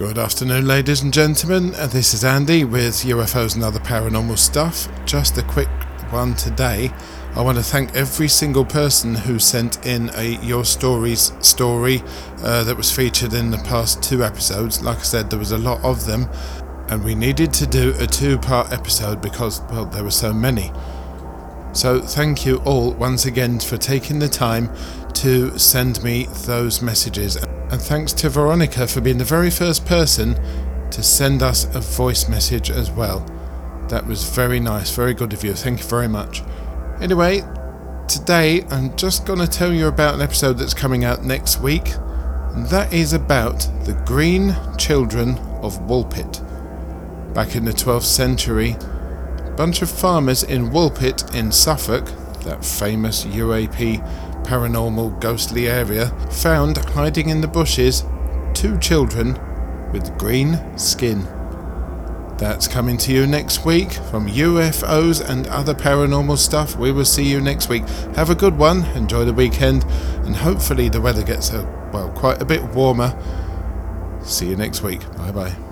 Good afternoon, ladies and gentlemen. Uh, This is Andy with UFOs and Other Paranormal Stuff. Just a quick one today. I want to thank every single person who sent in a Your Stories story uh, that was featured in the past two episodes. Like I said, there was a lot of them, and we needed to do a two part episode because, well, there were so many. So, thank you all once again for taking the time to send me those messages. And thanks to Veronica for being the very first person to send us a voice message as well. That was very nice, very good of you. Thank you very much. Anyway, today I'm just going to tell you about an episode that's coming out next week, and that is about the Green Children of Woolpit. Back in the 12th century, a bunch of farmers in Woolpit in Suffolk, that famous UAP paranormal ghostly area, found hiding in the bushes two children with green skin. That's coming to you next week from UFOs and other paranormal stuff. We will see you next week. Have a good one, enjoy the weekend, and hopefully the weather gets a well quite a bit warmer. See you next week. Bye bye.